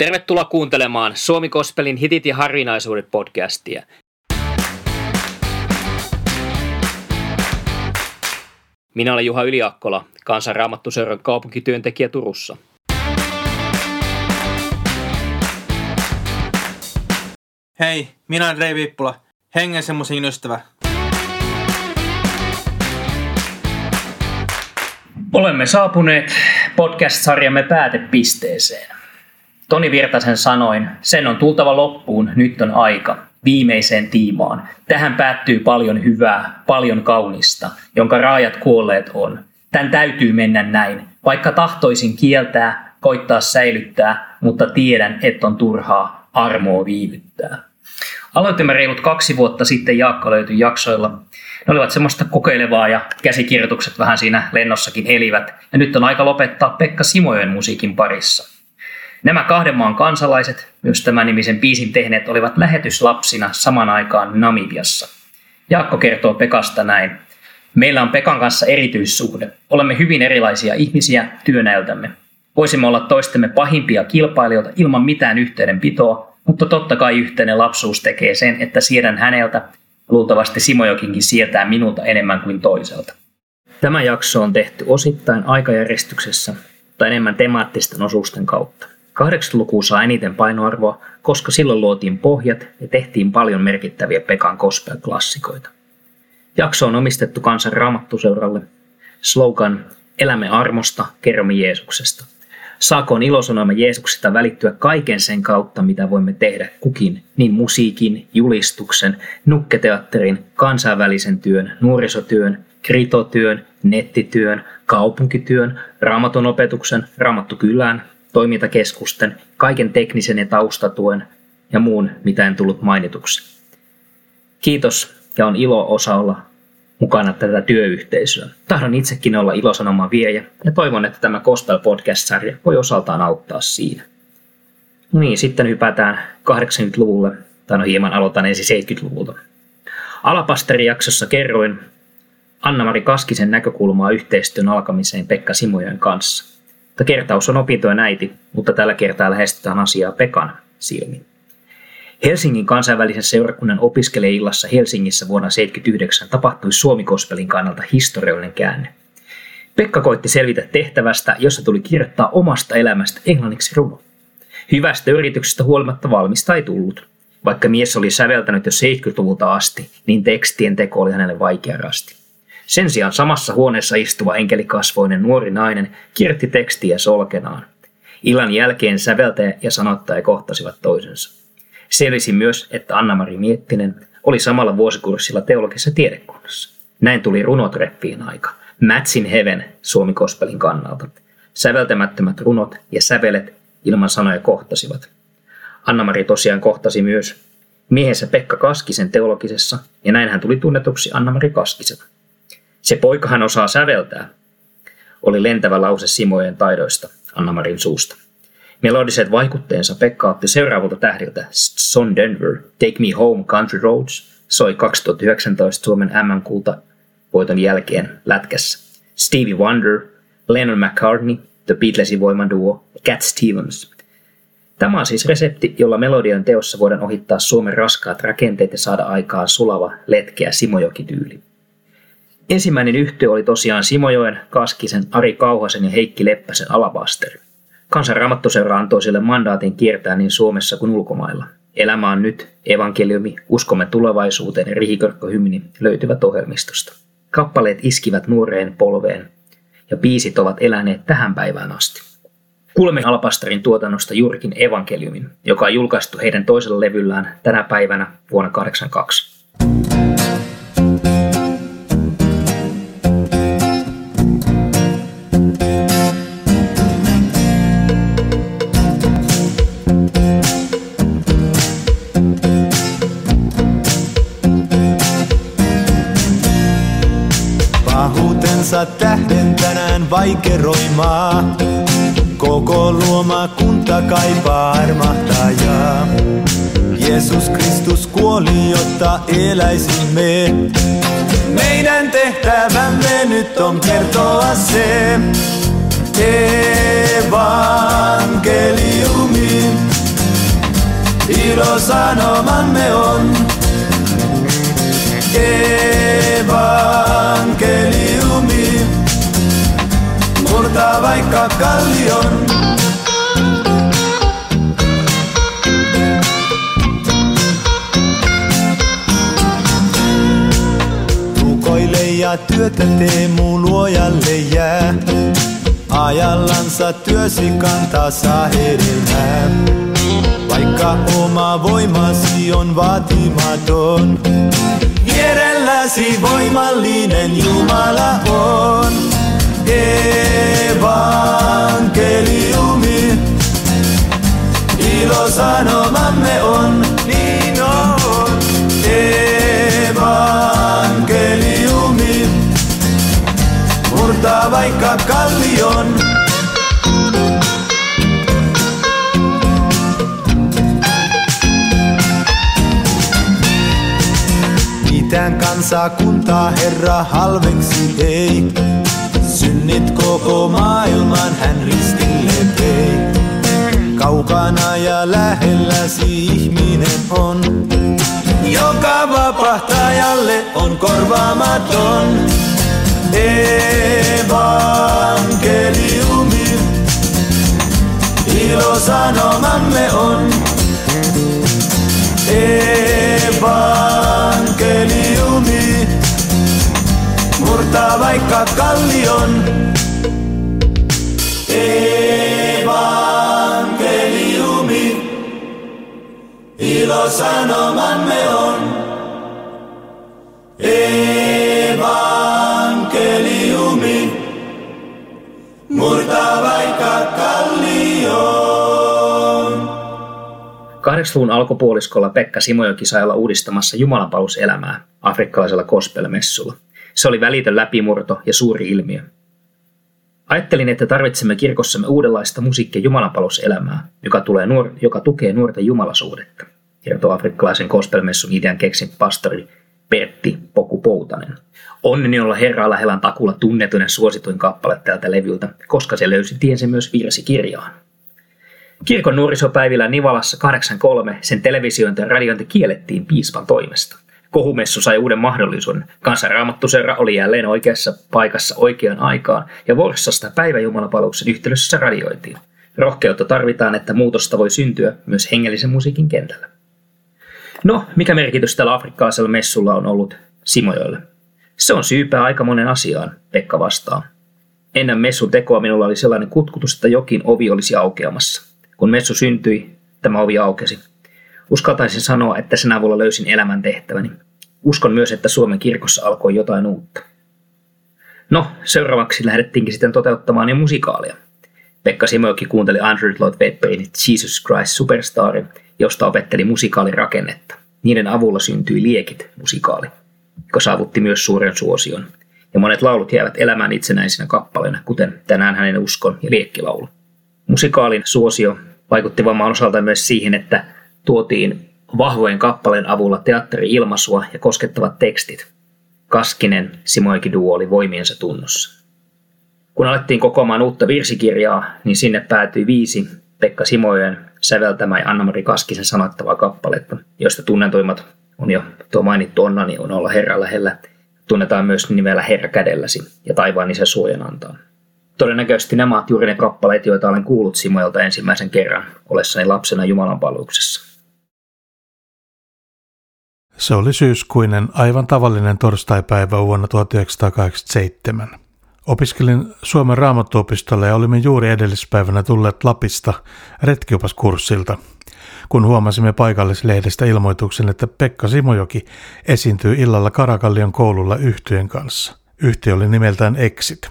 Tervetuloa kuuntelemaan Suomi Kospelin hitit ja harvinaisuudet podcastia. Minä olen Juha Yliakkola, kansanraamattuseuran kaupunkityöntekijä Turussa. Hei, minä olen Rei Viippula, hengen semmoisen ystävä. Olemme saapuneet podcast-sarjamme päätepisteeseen. Toni Virtasen sanoin, sen on tultava loppuun, nyt on aika, viimeiseen tiimaan. Tähän päättyy paljon hyvää, paljon kaunista, jonka raajat kuolleet on. Tän täytyy mennä näin, vaikka tahtoisin kieltää, koittaa säilyttää, mutta tiedän, että on turhaa armoa viivyttää. Aloitimme reilut kaksi vuotta sitten Jaakko löytyi jaksoilla. Ne olivat semmoista kokeilevaa ja käsikirjoitukset vähän siinä lennossakin elivät. Ja nyt on aika lopettaa Pekka Simojen musiikin parissa. Nämä kahden maan kansalaiset, myös tämän nimisen biisin tehneet, olivat lähetyslapsina saman aikaan Namibiassa. Jaakko kertoo Pekasta näin. Meillä on Pekan kanssa erityissuhde. Olemme hyvin erilaisia ihmisiä työnäytämme. Voisimme olla toistemme pahimpia kilpailijoita ilman mitään yhteydenpitoa, mutta totta kai yhteinen lapsuus tekee sen, että siedän häneltä, luultavasti Simojokinkin sietää minulta enemmän kuin toiselta. Tämä jakso on tehty osittain aikajärjestyksessä tai enemmän temaattisten osuusten kautta. 80-luku saa eniten painoarvoa, koska silloin luotiin pohjat ja tehtiin paljon merkittäviä Pekan gospel-klassikoita. Jakso on omistettu kansan raamattuseuralle. Slogan Elämme armosta, kerromme Jeesuksesta. Saakoon ilosanoma Jeesuksesta välittyä kaiken sen kautta, mitä voimme tehdä kukin, niin musiikin, julistuksen, nukketeatterin, kansainvälisen työn, nuorisotyön, kritotyön, nettityön, kaupunkityön, raamaton opetuksen, raamattukylään, toimintakeskusten, kaiken teknisen ja taustatuen ja muun, mitä en tullut mainituksi. Kiitos ja on ilo osa olla mukana tätä työyhteisöä. Tahdon itsekin olla ilosanoma viejä ja toivon, että tämä Gospel Podcast-sarja voi osaltaan auttaa siinä. No niin, sitten hypätään 80-luvulle, tai no hieman aloitan ensin 70-luvulta. Alapasteri-jaksossa kerroin Anna-Mari Kaskisen näkökulmaa yhteistyön alkamiseen Pekka Simojen kanssa. Mutta kertaus on opintojen äiti, mutta tällä kertaa lähestytään asiaa Pekan silmin. Helsingin kansainvälisen seurakunnan opiskelijaillassa Helsingissä vuonna 1979 tapahtui Suomi-kospelin kannalta historiallinen käänne. Pekka koitti selvitä tehtävästä, jossa tuli kirjoittaa omasta elämästä englanniksi runo. Hyvästä yrityksestä huolimatta valmista ei tullut. Vaikka mies oli säveltänyt jo 70-luvulta asti, niin tekstien teko oli hänelle vaikea rasti. Sen sijaan samassa huoneessa istuva enkelikasvoinen nuori nainen kirjoitti tekstiä solkenaan. Illan jälkeen säveltäjä ja sanottaja kohtasivat toisensa. Selvisi myös, että Anna-Mari Miettinen oli samalla vuosikurssilla teologisessa tiedekunnassa. Näin tuli runotreppiin aika. Matsin Heaven Suomi Kospelin kannalta. Säveltämättömät runot ja sävelet ilman sanoja kohtasivat. Anna-Mari tosiaan kohtasi myös miehensä Pekka Kaskisen teologisessa, ja näin hän tuli tunnetuksi Anna-Mari Kaskisena. Se poikahan osaa säveltää, oli lentävä lause Simojen taidoista Anna-Marin suusta. Melodiset vaikutteensa Pekka otti seuraavalta tähdiltä Son Denver, Take Me Home Country Roads, soi 2019 Suomen M-kulta voiton jälkeen lätkässä. Stevie Wonder, Lennon McCartney, The Beatlesin voimanduo ja Cat Stevens. Tämä on siis resepti, jolla melodian teossa voidaan ohittaa Suomen raskaat rakenteet ja saada aikaan sulava, letkeä Simojoki-tyyli. Ensimmäinen yhtiö oli tosiaan Simojoen, Kaskisen, Ari Kauhasen ja Heikki Leppäsen Alabasteri. Kansanraamattoseura antoi sille mandaatin kiertää niin Suomessa kuin ulkomailla. Elämä on nyt, evankeliumi, uskomme tulevaisuuteen ja rihikörkkohymni löytyvät ohjelmistosta. Kappaleet iskivät nuoreen polveen ja biisit ovat eläneet tähän päivään asti. Kuulemme Alpasterin tuotannosta juurikin evankeliumin, joka on julkaistu heidän toisella levyllään tänä päivänä vuonna 1982. kansa tähden tänään vaikeroimaa. Koko luoma kunta kaipaa armahtajaa. Jeesus Kristus kuoli, jotta eläisimme. Meidän tehtävämme nyt on kertoa se evankeliumi. ilosanomamme on. Evankeliumi murtaa vaikka kallion. Rukoile ja työtä tee muu luojalle jää. Ajallansa työsi kantaa saa hedelmää. Vaikka oma voimasi on vaatimaton, vierelläsi voimallinen Jumala on. Evankeliumi, ilosanomamme on, niin on. Evankeliumi, murtaa vaikka kallion. Mitään kansakuntaa Herra halveksi ei. Synnit koko maailman hän ristille vei. Kaukana ja lähelläsi ihminen on, joka vapahtajalle on korvaamaton. Evankeliumi, ilosanomamme on. Evankeliumi, murtaa vaikka kallion. Evankeliumi, ilosanomamme on. Evankeliumi, murtaa vaikka kallion. 80-luvun alkupuoliskolla Pekka Simojoki sai olla uudistamassa jumalanpalveluselämää afrikkalaisella gospel-messulla. Se oli välitön läpimurto ja suuri ilmiö. Ajattelin, että tarvitsemme kirkossamme uudenlaista musiikkia jumalanpalveluselämää, joka, tulee nuor- joka tukee nuorten jumalasuhdetta, kertoo afrikkalaisen gospelmessun idean keksin pastori Pertti Poku Poutanen. Onneni olla Herraa lähelän takulla tunnetuin ja suosituin kappale tältä levyltä, koska se löysi tiensä myös virsikirjaan. Kirkon nuorisopäivillä Nivalassa 83 sen televisiointi ja radiointi kiellettiin piispan toimesta. Kohumessu sai uuden mahdollisuuden. Kansanraamattuserra oli jälleen oikeassa paikassa oikeaan aikaan ja Vorssasta päiväjumalapalveluksen yhteydessä radioitiin. Rohkeutta tarvitaan, että muutosta voi syntyä myös hengellisen musiikin kentällä. No, mikä merkitys tällä afrikkalaisella messulla on ollut Simojoille? Se on syypää aika monen asiaan, Pekka vastaa. Ennen messun tekoa minulla oli sellainen kutkutus, että jokin ovi olisi aukeamassa. Kun messu syntyi, tämä ovi aukesi. Uskaltaisin sanoa, että sen avulla löysin elämän tehtäväni. Uskon myös, että Suomen kirkossa alkoi jotain uutta. No, seuraavaksi lähdettiinkin sitten toteuttamaan jo musikaalia. Pekka Simojoki kuunteli Andrew Lloyd Webberin Jesus Christ Superstarin, josta opetteli musikaalin rakennetta. Niiden avulla syntyi Liekit musikaali, joka saavutti myös suuren suosion. Ja monet laulut jäävät elämään itsenäisinä kappaleina, kuten tänään hänen uskon ja liekkilaulu. Musikaalin suosio vaikutti varmaan osaltaan myös siihen, että tuotiin vahvojen kappaleen avulla teatteri-ilmaisua ja koskettavat tekstit. Kaskinen Simoiki duo oli voimiensa tunnossa. Kun alettiin kokoamaan uutta virsikirjaa, niin sinne päätyi viisi Pekka Simojen säveltämä ja Anna-Mari Kaskisen sanottavaa kappaletta, joista tunnetuimmat on jo tuo mainittu Onnani on olla Herra lähellä. Tunnetaan myös nimellä Herra kädelläsi ja taivaan isä suojan antaa. Todennäköisesti nämä ovat juuri ne kappaleet, joita olen kuullut Simoilta ensimmäisen kerran ollessani lapsena Jumalan palveluksessa. Se oli syyskuinen, aivan tavallinen torstaipäivä vuonna 1987. Opiskelin Suomen raamattuopistolla ja olimme juuri edellispäivänä tulleet Lapista retkiopaskurssilta, kun huomasimme paikallislehdestä ilmoituksen, että Pekka Simojoki esiintyy illalla Karakallion koululla yhtyön kanssa. Yhtiö oli nimeltään Exit.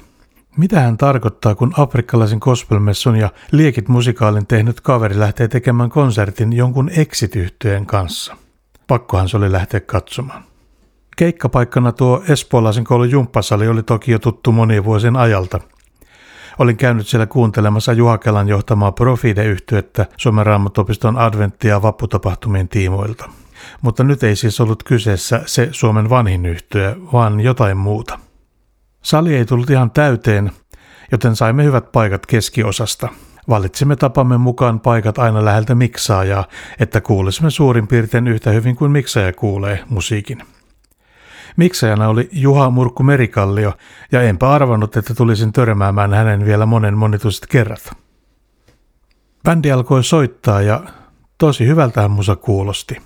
Mitä hän tarkoittaa, kun afrikkalaisen gospelmessun ja liekit musikaalin tehnyt kaveri lähtee tekemään konsertin jonkun exit kanssa? Pakkohan se oli lähteä katsomaan. Keikkapaikkana tuo espoolaisen koulun jumppasali oli toki jo tuttu monien vuosien ajalta. Olin käynyt siellä kuuntelemassa Juhakelan johtamaa Profide-yhtyettä Suomen Raamattopiston adventti- ja vapputapahtumien tiimoilta. Mutta nyt ei siis ollut kyseessä se Suomen vanhin yhtyö, vaan jotain muuta. Sali ei tullut ihan täyteen, joten saimme hyvät paikat keskiosasta. Valitsimme tapamme mukaan paikat aina läheltä miksaajaa, että kuulisimme suurin piirtein yhtä hyvin kuin miksaaja kuulee musiikin. Miksajana oli Juha Murkku Merikallio, ja enpä arvannut, että tulisin törmäämään hänen vielä monen monituiset kerrat. Bändi alkoi soittaa ja tosi hyvältähän musa kuulosti.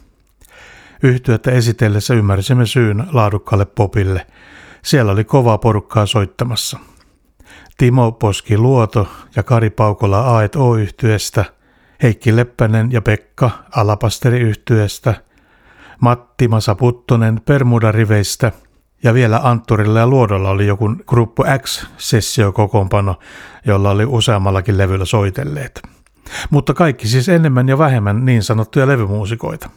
Yhtyötä esitellessä ymmärsimme syyn laadukkaalle popille. Siellä oli kovaa porukkaa soittamassa. Timo Poski Luoto ja Kari Paukola A O yhtyeestä, Heikki Leppänen ja Pekka Alapasteri yhtyeestä, Matti Masa Puttonen Permuda-riveistä ja vielä Antturilla ja Luodolla oli joku Gruppo X-sessio kokoonpano, jolla oli useammallakin levyllä soitelleet. Mutta kaikki siis enemmän ja vähemmän niin sanottuja levymuusikoita.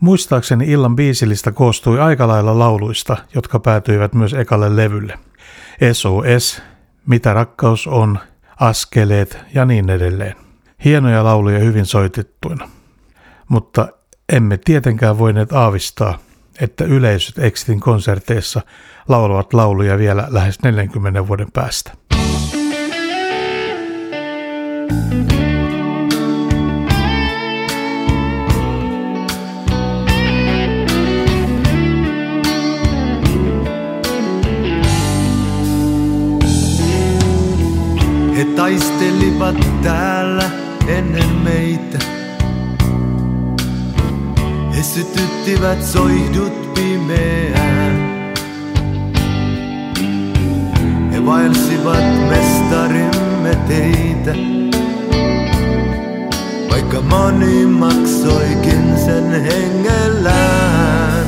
Muistaakseni illan biisilistä koostui aika lailla lauluista, jotka päätyivät myös ekalle levylle. SOS, Mitä rakkaus on, Askeleet ja niin edelleen. Hienoja lauluja hyvin soitettuina. Mutta emme tietenkään voineet aavistaa, että yleisöt Exitin konserteissa laulavat lauluja vielä lähes 40 vuoden päästä. Taistelivat täällä ennen meitä. He sytyttivät soihdut pimeään. He vaelsivat mestarimme teitä. Vaikka moni maksoikin sen hengellään.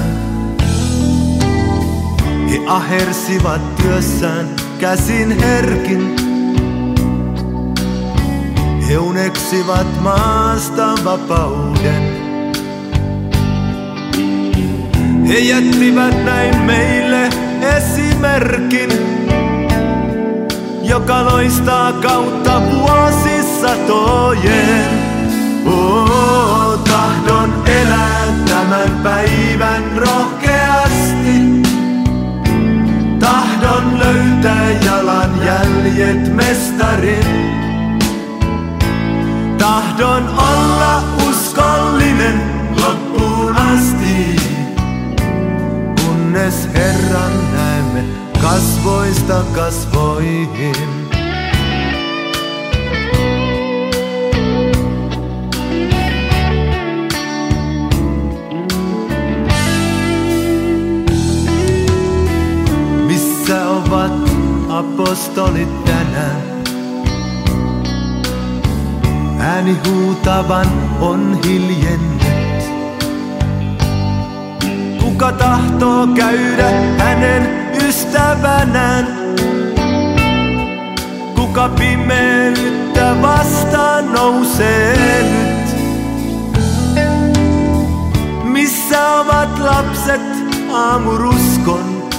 He ahersivat työssään käsin herkin. He uneksivat maasta vapauden. He jättivät näin meille esimerkin, joka loistaa kautta vuosisatojen. Oh, tahdon elää tämän päivän rohkeasti. Tahdon löytää jalan jäljet mestarin. Tahdon olla uskollinen loppuun asti, kunnes Herran näemme kasvoista kasvoihin. Missä ovat apostolit tänään? Ääni huutavan on hiljennyt. Kuka tahtoo käydä hänen ystävänään? Kuka pimeyttä vastaan nousee nyt? Missä ovat lapset aamuruskon?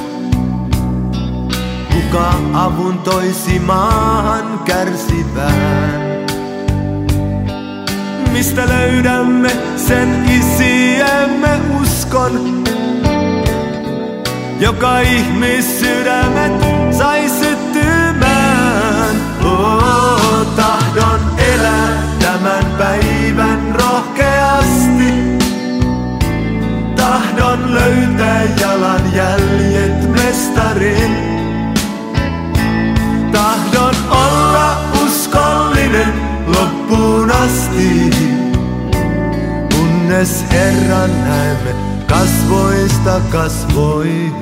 Kuka avun toisi maahan kärsivään? Mistä löydämme sen isiemme uskon, joka ihmissydämet sai syttymään. Oh, tahdon elää tämän päivän rohkeasti. Tahdon löytää jalan jäljet mestarin. Tahdon olla uskollinen loppuun asti, kunnes Herran näemme kasvoista kasvoihin.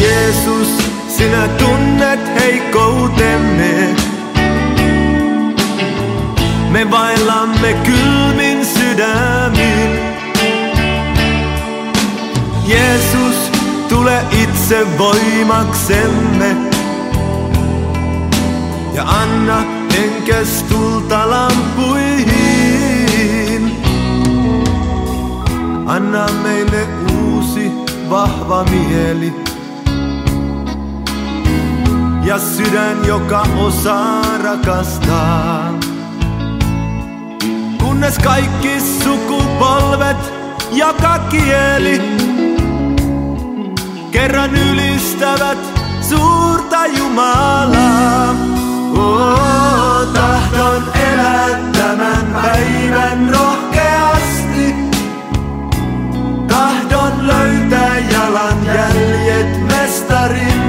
Jeesus, sinä tunnet heikkoutemme. Me vaillamme kylmin sydämin. Jeesus, tule itse voimaksemme. Ja anna henkes tulta lampuihin. Anna meille uusi vahva mieli. Ja sydän, joka osaa rakastaa. Kun Kunnes kaikki sukupolvet, joka kieli kerran ylistävät suurta Jumalaa. Oh, tahdon elää tämän päivän rohkeasti. Tahdon löytää jalan jäljet mestarin.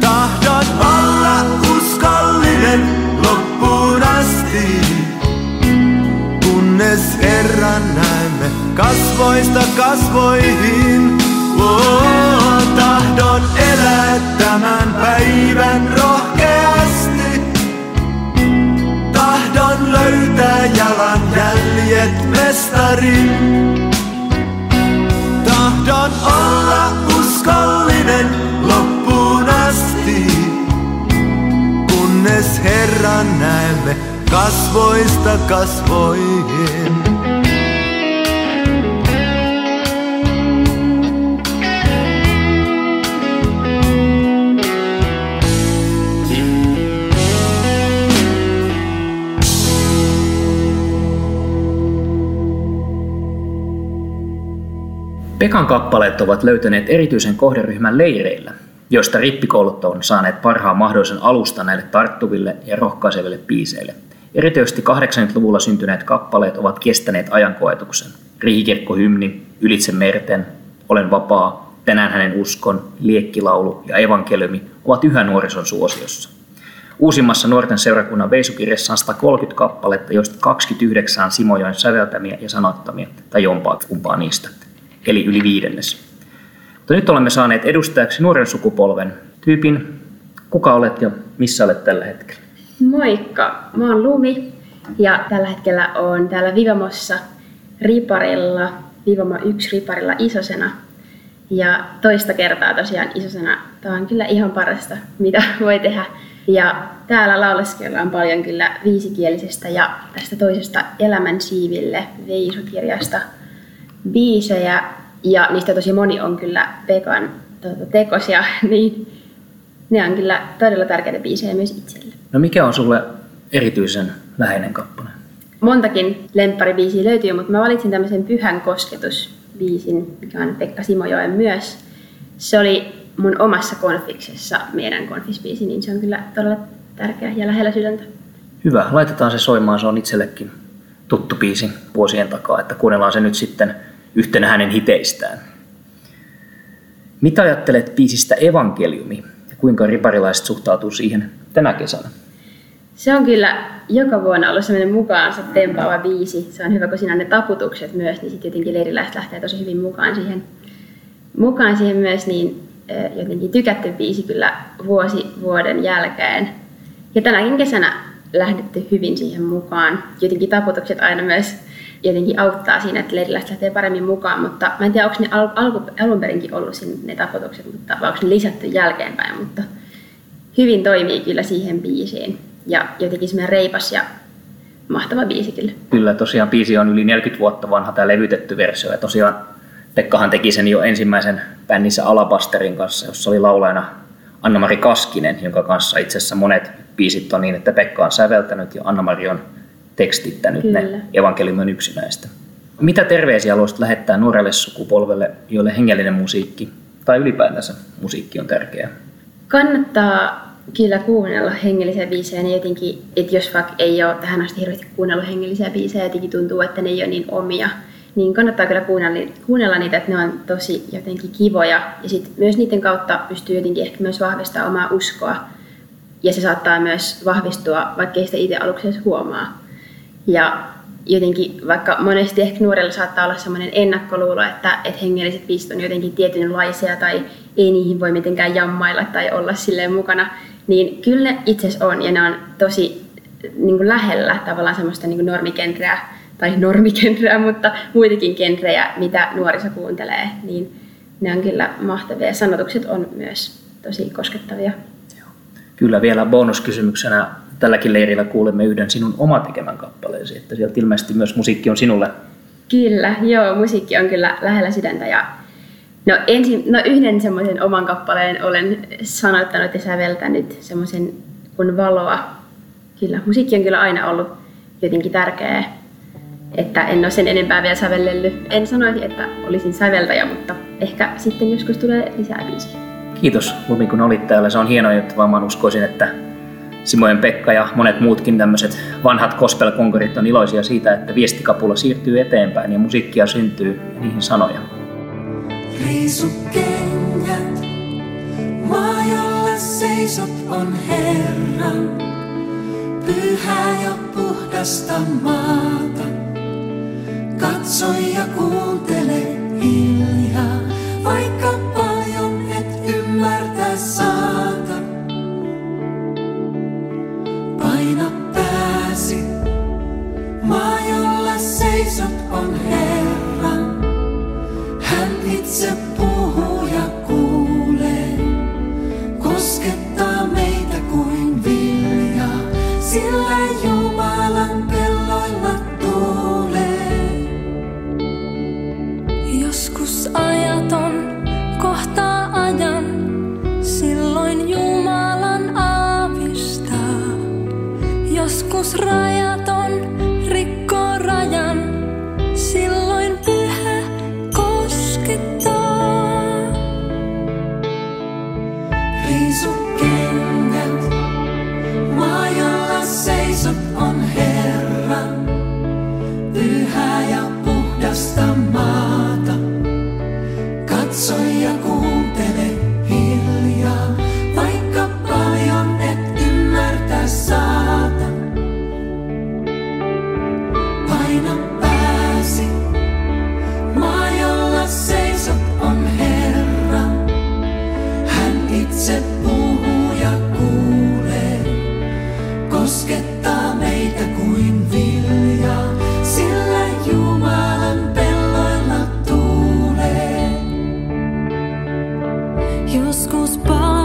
Tahdon olla uskollinen loppuun asti. Kunnes Herran näemme kasvoista kasvoihin. Oh, tahdon elää tämän päivän rohkeasti. Tahdon löytää jalan jäljet mestarin. Tahdon olla uskollinen loppuun asti. Kunnes Herran näemme kasvoista kasvoihin. Pekan kappaleet ovat löytäneet erityisen kohderyhmän leireillä, joista rippikoulut on saaneet parhaan mahdollisen alusta näille tarttuville ja rohkaiseville biiseille. Erityisesti 80-luvulla syntyneet kappaleet ovat kestäneet ajankoetuksen. Riihikirkkohymni, Ylitse merten, Olen vapaa, Tänään hänen uskon, Liekkilaulu ja evankeliumi ovat yhä nuorison suosiossa. Uusimmassa nuorten seurakunnan veisukirjassa on 130 kappaletta, joista 29 on Simojoen säveltämiä ja sanottamia, tai jompaa kumpaa niistä, eli yli viidennes. Mutta nyt olemme saaneet edustajaksi nuoren sukupolven tyypin. Kuka olet ja missä olet tällä hetkellä? Moikka, mä oon Lumi ja tällä hetkellä on täällä Vivamossa Riparilla, Vivamo 1 Riparilla isosena. Ja toista kertaa tosiaan isosena. Tämä on kyllä ihan parasta, mitä voi tehdä. Ja täällä lauleskellaan paljon kyllä viisikielisestä ja tästä toisesta Elämän siiville veisukirjasta biisejä. Ja niistä tosi moni on kyllä Pekan tuota, tekosia, niin ne on kyllä todella tärkeitä biisejä myös itselle. No mikä on sulle erityisen läheinen kappale? Montakin lempparibiisiä löytyy, mutta mä valitsin tämmöisen Pyhän kosketusbiisin, mikä on Pekka Simojoen myös. Se oli mun omassa konfiksessa meidän konfisbiisi, niin se on kyllä todella tärkeä ja lähellä sydäntä. Hyvä, laitetaan se soimaan, se on itsellekin tuttu biisi vuosien takaa, että kuunnellaan se nyt sitten yhtenä hänen hiteistään. Mitä ajattelet biisistä Evankeliumi ja kuinka riparilaiset suhtautuu siihen tänä kesänä? Se on kyllä joka vuonna ollut sellainen mukaansa tempaava biisi. Se on hyvä, kun siinä on ne taputukset myös, niin sitten jotenkin leiriläiset lähtee tosi hyvin mukaan siihen, mukaan siihen myös, niin jotenkin tykätty biisi kyllä vuosi vuoden jälkeen. Ja tänäkin kesänä lähdetty hyvin siihen mukaan. Jotenkin taputukset aina myös jotenkin auttaa siinä, että leiriläiset lähtee paremmin mukaan, mutta mä en tiedä, onko ne al- alku, alun perinkin ollut siinä ne taputukset, mutta, vai onko ne lisätty jälkeenpäin, mutta hyvin toimii kyllä siihen biisiin. Ja jotenkin semmoinen reipas ja mahtava biisi kyllä. Kyllä, tosiaan biisi on yli 40 vuotta vanha tämä levytetty versio ja tosiaan Pekkahan teki sen jo ensimmäisen bändissä Alabasterin kanssa, jossa oli laulajana Anna-Mari Kaskinen, jonka kanssa itse asiassa monet biisit on niin, että Pekka on säveltänyt ja Anna-Mari on tekstittänyt Kyllä. ne. Evankeliumi on yksi näistä. Mitä terveisiä haluaisit lähettää nuorelle sukupolvelle, joille hengellinen musiikki tai ylipäätänsä musiikki on tärkeää? Kannattaa kyllä kuunnella hengellisiä biisejä, niin jotenkin, että jos vaikka ei ole tähän asti hirveästi kuunnellut hengellisiä biisejä, jotenkin tuntuu, että ne ei ole niin omia, niin kannattaa kyllä kuunnella, kuunnella niitä, että ne on tosi jotenkin kivoja. Ja sitten myös niiden kautta pystyy jotenkin ehkä myös vahvistamaan omaa uskoa. Ja se saattaa myös vahvistua, vaikka ei sitä itse aluksi edes huomaa. Ja jotenkin, vaikka monesti ehkä nuorella saattaa olla sellainen ennakkoluulo, että, että hengelliset biisit on jotenkin tietynlaisia tai ei niihin voi mitenkään jammailla tai olla silleen mukana, niin kyllä ne itse on ja ne on tosi niin kuin lähellä tavallaan semmoista niin kuin normikenreä tai normikenreä, mutta muitakin genrejä, mitä nuoriso kuuntelee, niin ne on kyllä mahtavia. Sanotukset on myös tosi koskettavia. Kyllä vielä bonuskysymyksenä tälläkin leirillä kuulemme yhden sinun oma tekemän kappaleesi, että sieltä ilmeisesti myös musiikki on sinulle. Kyllä, joo, musiikki on kyllä lähellä sydäntä ja no, ensin, no yhden semmoisen oman kappaleen olen sanoittanut ja säveltänyt semmoisen kuin valoa. Kyllä, musiikki on kyllä aina ollut jotenkin tärkeä, että en ole sen enempää vielä sävellellyt. En sanoisi, että olisin säveltäjä, mutta ehkä sitten joskus tulee lisää biisiä. Kiitos Lumi, kun olit täällä. Se on hienoa, että vaan uskoisin, että Simojen Pekka ja monet muutkin tämmöiset vanhat gospel on iloisia siitä, että viestikapula siirtyy eteenpäin ja musiikkia syntyy ja niihin sanoja. Riisukengät, maa seisot on Herran, pyhää ja puhdasta maata. Katso ja kuuntele hiljaa, vaikka paljon et ymmärtää saata. Paina pääsi, maa jolla seisot on Herran. Hän itse puhuu ja kuulee, koskettaa meitä kuin viljaa, sillä Joskus Joskus palavan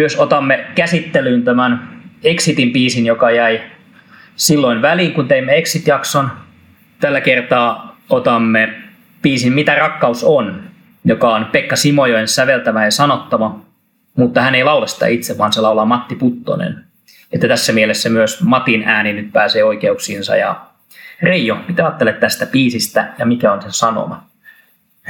myös otamme käsittelyyn tämän Exitin biisin, joka jäi silloin väliin, kun teimme Exit-jakson. Tällä kertaa otamme biisin Mitä rakkaus on, joka on Pekka Simojoen säveltävä ja sanottava. mutta hän ei laula sitä itse, vaan se laulaa Matti Puttonen. Että tässä mielessä myös Matin ääni nyt pääsee oikeuksiinsa. Ja Reijo, mitä ajattelet tästä biisistä ja mikä on sen sanoma?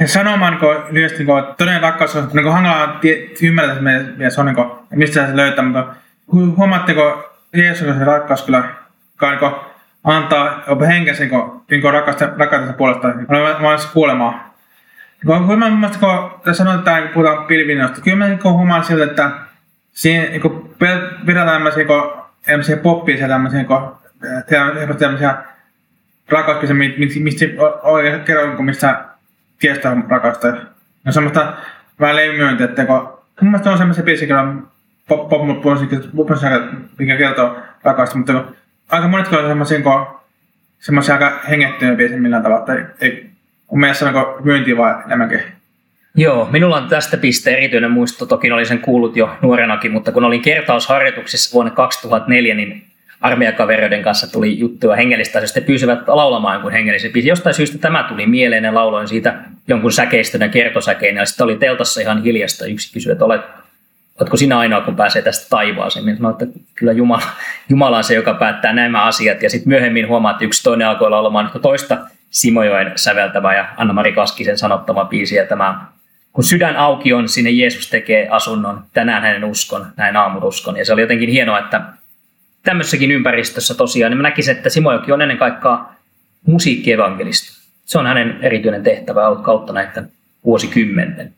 Sanomaan niin lyhyesti, niin todellinen rakkaus on niin hankalaa ymmärtää, että me- se on, niin kuin, mistä se löytää, mutta hu- huomaatteko Jeesuksen rakkaus kyllä, joka niin antaa jopa henkensä niin niin rakkaista, rakkautensa puolesta, niin valmis kuolemaan. Niin huomaan mun mielestä, kun tässä sanotaan, kun puhutaan pilvinnosta, kyllä mä niin huomaan siltä, että siinä niin pidetään tämmöisiä, niin tämmöisiä poppia tämmöisiä, niin tehdään tämmöisiä rakkauksia, mistä oikein kerron, mistä tiestä rakastaa. Ja semmoista vähän leimyöntiä, että kun mun mielestä on semmoisia biisiä, kyllä pop pop mikä kertoo rakasta, mutta aika monet on semmoisia, kun semmoisia aika hengettyjä biisiä millään tavalla, että ei, mun mielestä on myyntiä vaan enemmänkin. Joo, minulla on tästä piste erityinen muisto, toki olin sen kuullut jo nuorenakin, mutta kun olin kertausharjoituksissa vuonna 2004, niin armeijakavereiden kanssa tuli juttuja hengellistä asioista, he pyysivät laulamaan jonkun hengellisen biisin. Jostain syystä tämä tuli mieleen ja lauloin siitä jonkun säkeistön ja kertosäkeen, ja sitten oli teltassa ihan hiljasta. Yksi kysyi, että olet, oletko sinä ainoa, kun pääsee tästä taivaaseen? Minä sanoin, että kyllä Jumala, Jumala on se, joka päättää nämä asiat. Ja sitten myöhemmin huomaa, että yksi toinen alkoi laulamaan toista Simojoen säveltävä ja Anna-Mari Kaskisen sanottama biisi. Ja tämä, kun sydän auki on, sinne Jeesus tekee asunnon, tänään hänen uskon, näin aamuruskon. Ja se oli jotenkin hienoa, että tämmöisessäkin ympäristössä tosiaan, niin mä näkisin, että Simojoki on ennen kaikkea musiikkievankelista. Se on hänen erityinen tehtävä ollut kautta näiden vuosikymmenten.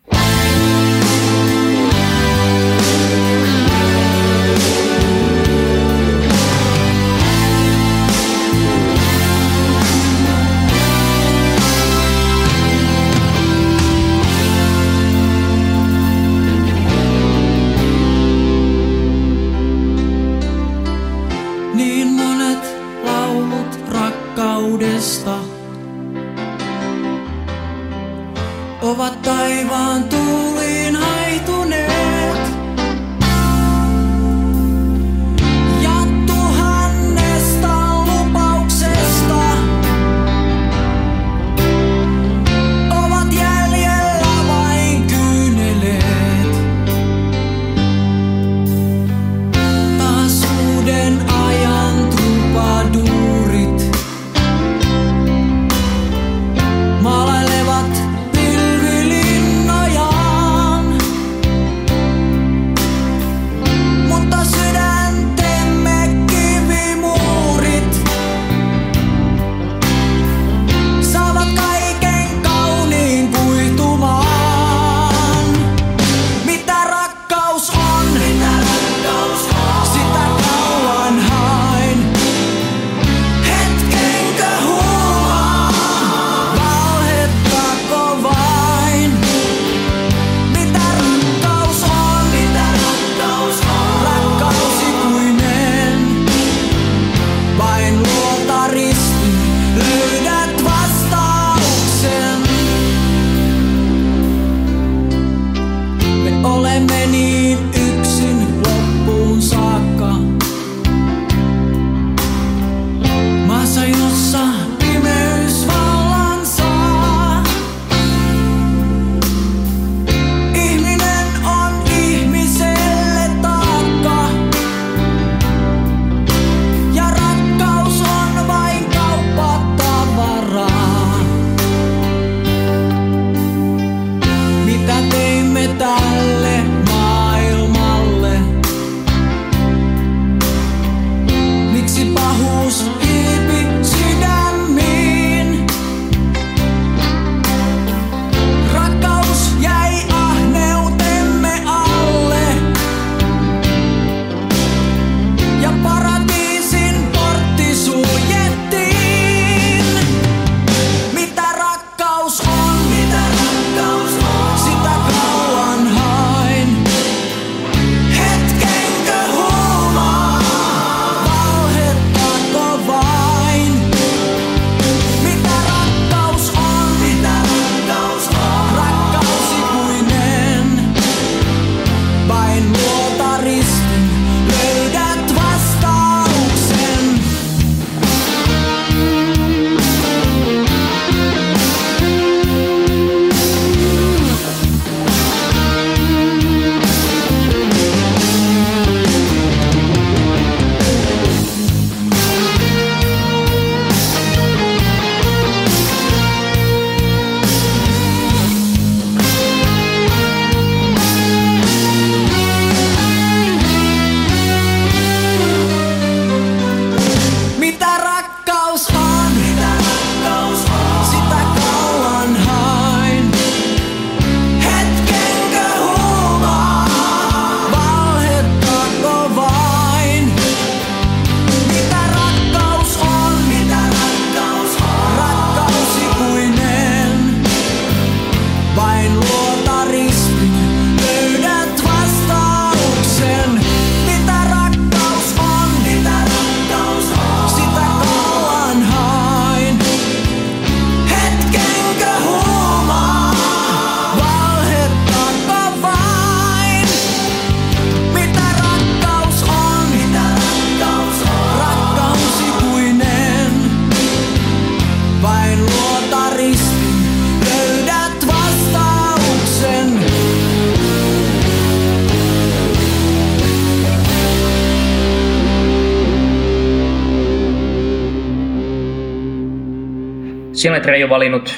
Siellä olet Reijo valinnut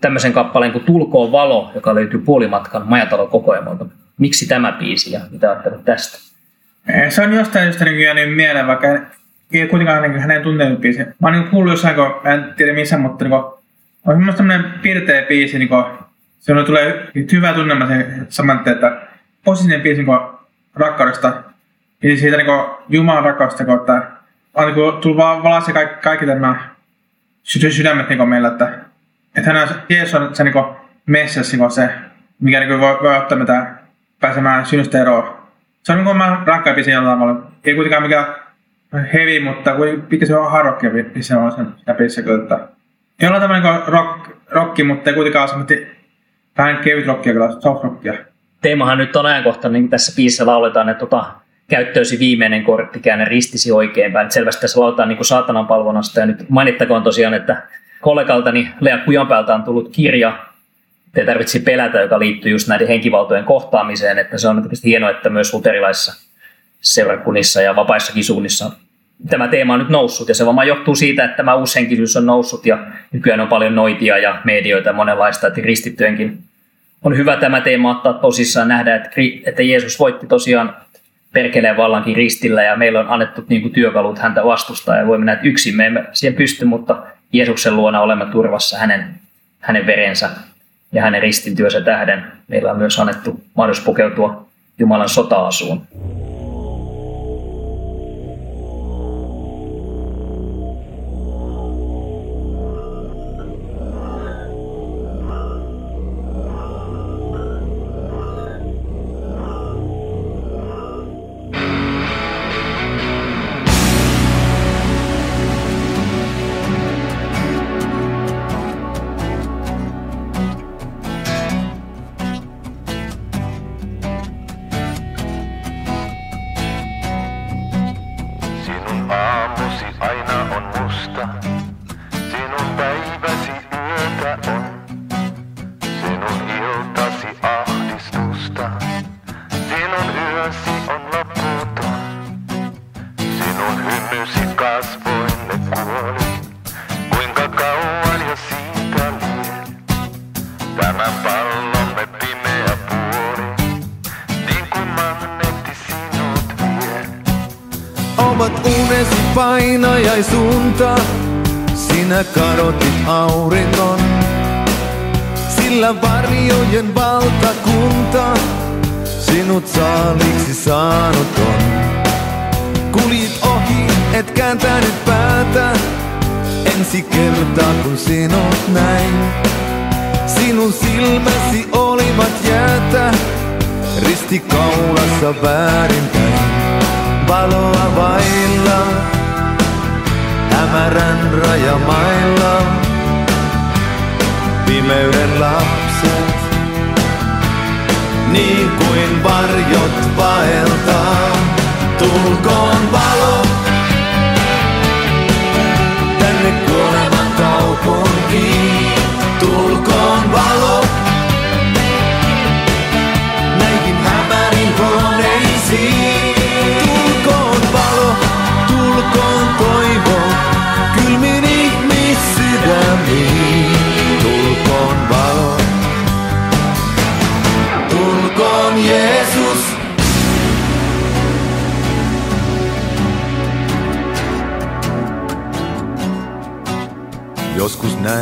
tämmöisen kappaleen kuin Tulkoon valo, joka löytyy puolimatkan majatalo kokoelmalta. Miksi tämä biisi ja mitä ajattelet tästä? Eh, Se on jostain just niin jäänyt mieleen, vaikka ei kuitenkaan niin hänen tuntenut biisi. Mä oon niin kuullut jossain, kun en tiedä missä, mutta niin on semmoinen tämmöinen pirteä biisi, niin kuin, se tulee hyvä tunnelma se saman että positiivinen biisi niin rakkaudesta. Ja siitä niin kuin, Jumalan rakkaudesta, kun, on niin kuin, tullut vaan valaisi kaikki, kaikki tämä sydämet niin meillä, että, että hän on, Jeesus on se niin messias, niin se, mikä niin voi, voi ottaa meitä pääsemään synnystä eroon. Se on niin kuin mä rakkaan biisi jollain tavalla. Ei kuitenkaan mikään heavy, mutta pikkasen on harrokkia biisi on sen sitä biisiä kyllä. Että jollain tavalla niin kuin rock, rocki, mutta ei kuitenkaan semmoinen vähän kevyt rockia kyllä, soft rockia. Teemahan nyt on ajankohtainen, niin tässä biisissä lauletaan, että tota, käyttöösi viimeinen kortti, käännä ristisi oikeinpäin. Selvästi tässä lauletaan niin saatanan palvonnasta. Ja nyt mainittakoon tosiaan, että kollegaltani Lea Kujanpäältä on tullut kirja, te tarvitsi pelätä, joka liittyy just näiden henkivaltojen kohtaamiseen, että se on tietysti hienoa, että myös luterilaisissa seurakunnissa ja vapaissakin suunnissa tämä teema on nyt noussut ja se varmaan johtuu siitä, että tämä uushenkisyys on noussut ja nykyään on paljon noitia ja medioita ja monenlaista, että kristittyjenkin on hyvä tämä teema ottaa tosissaan nähdä, että, että Jeesus voitti tosiaan perkeleen vallankin ristillä ja meillä on annettu niin kuin työkalut häntä vastustaa ja voimme että yksin me emme siihen pysty, mutta Jeesuksen luona olemme turvassa hänen, hänen verensä ja hänen ristintyönsä tähden. Meillä on myös annettu mahdollisuus pukeutua Jumalan sota-asuun. Painajaisuunta, sinä kadotit auringon. Sillä varjojen valtakunta, sinut saaliksi saanut on. Kuljit ohi, et kääntänyt päätä, ensi kertaa kun sinut näin. Sinun silmäsi olivat jäätä, risti kaulassa väärinpäin valoa vailla, hämärän rajamailla. Pimeyden lapset, niin kuin varjot vaeltaa. Tulkoon valo, tänne kuoleman kaupunkiin. Tulkoon valo, näihin hämärin huoneisiin.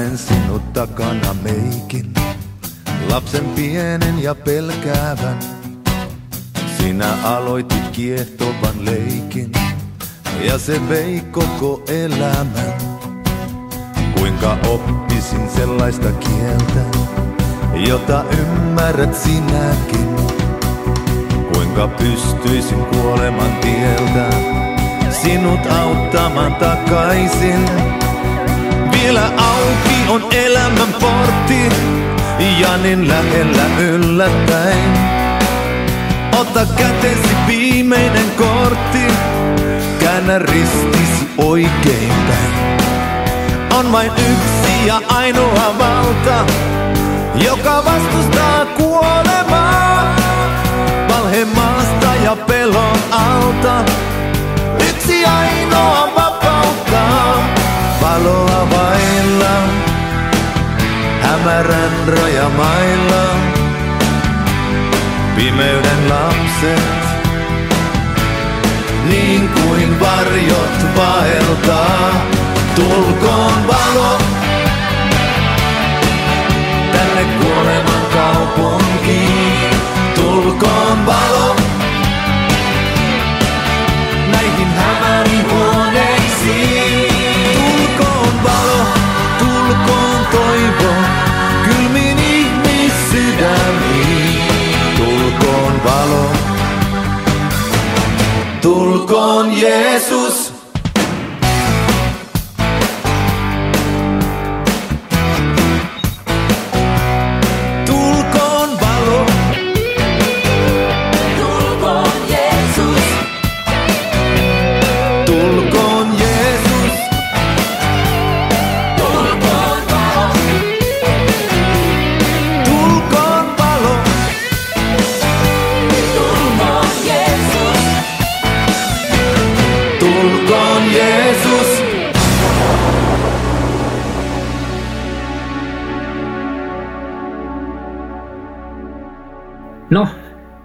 Näen sinut takana meikin, lapsen pienen ja pelkäävän. Sinä aloitit kiehtovan leikin ja se vei koko elämän. Kuinka oppisin sellaista kieltä, jota ymmärrät sinäkin. Kuinka pystyisin kuoleman tieltä sinut auttamaan takaisin. Vielä auki on elämän portti, ja niin lähellä yllättäen. Ota kätesi viimeinen kortti, käännä ristisi oikeinpäin. On vain yksi ja ainoa valta, joka vastustaa kuolemaa. Valhe maasta ja pelon alta, yksi ainoa vapauttaa. Vailla, hämärän rajamailla. Pimeyden lapset, niin kuin varjot vaeltaa. Tulkoon valo tänne kuoleman kaupunkiin. Tulkoon valo tulkoon Jeesus.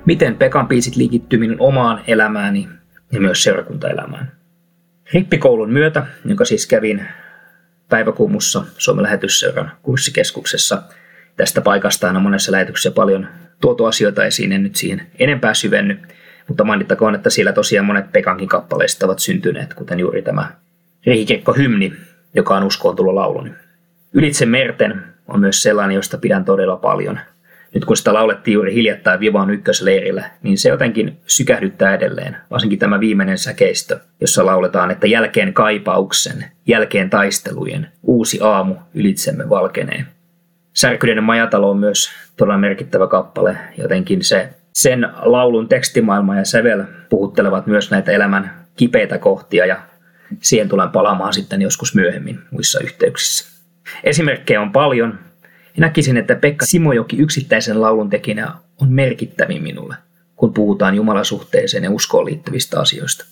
Miten Pekan biisit liikittyy minun omaan elämääni ja myös seurakuntaelämään? Rippikoulun myötä, jonka siis kävin päiväkuumussa Suomen lähetysseuran kurssikeskuksessa. Tästä paikasta on monessa lähetyksessä paljon tuotu asioita esiin, en nyt siihen enempää syvenny, mutta mainittakoon, että siellä tosiaan monet Pekankin kappaleista ovat syntyneet, kuten juuri tämä Rihikekko-hymni, joka on uskoon tulo lauluni. Ylitse merten on myös sellainen, josta pidän todella paljon. Nyt kun sitä laulettiin juuri hiljattain Vivan ykkösleirillä, niin se jotenkin sykähdyttää edelleen, varsinkin tämä viimeinen säkeistö, jossa lauletaan, että jälkeen kaipauksen, jälkeen taistelujen, uusi aamu ylitsemme valkenee. Särkyden majatalo on myös todella merkittävä kappale, jotenkin se, sen laulun tekstimaailma ja sävel puhuttelevat myös näitä elämän kipeitä kohtia ja siihen tulen palaamaan sitten joskus myöhemmin muissa yhteyksissä. Esimerkkejä on paljon. Ja näkisin, että Pekka Simojoki yksittäisen laulun tekijänä on merkittävin minulle, kun puhutaan Jumalasuhteeseen ja uskoon liittyvistä asioista.